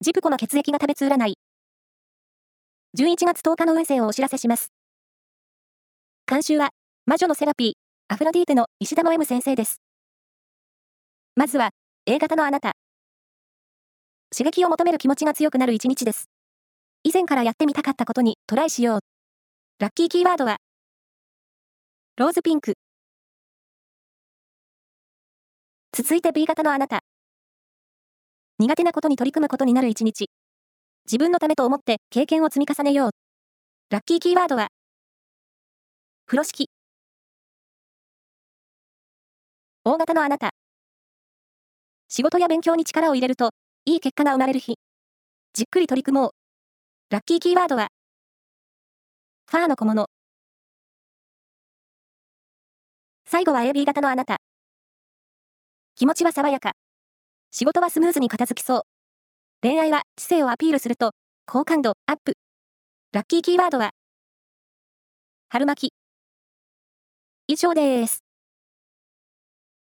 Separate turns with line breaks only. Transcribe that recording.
ジプコの血液が食べつ占い。11月10日の運勢をお知らせします。監修は、魔女のセラピー、アフロディーテの石田の M 先生です。まずは、A 型のあなた。刺激を求める気持ちが強くなる一日です。以前からやってみたかったことにトライしよう。ラッキーキーワードは、ローズピンク。続いて B 型のあなた。苦手なことに取り組むことになる一日。自分のためと思って経験を積み重ねよう。ラッキーキーワードは、風呂敷。大型のあなた。仕事や勉強に力を入れると、いい結果が生まれる日。じっくり取り組もう。ラッキーキーワードは、ファーの小物。最後は AB 型のあなた。気持ちは爽やか。仕事はスムーズに片付きそう。恋愛は知性をアピールすると、好感度アップ。ラッキーキーワードは、春巻き。以上です。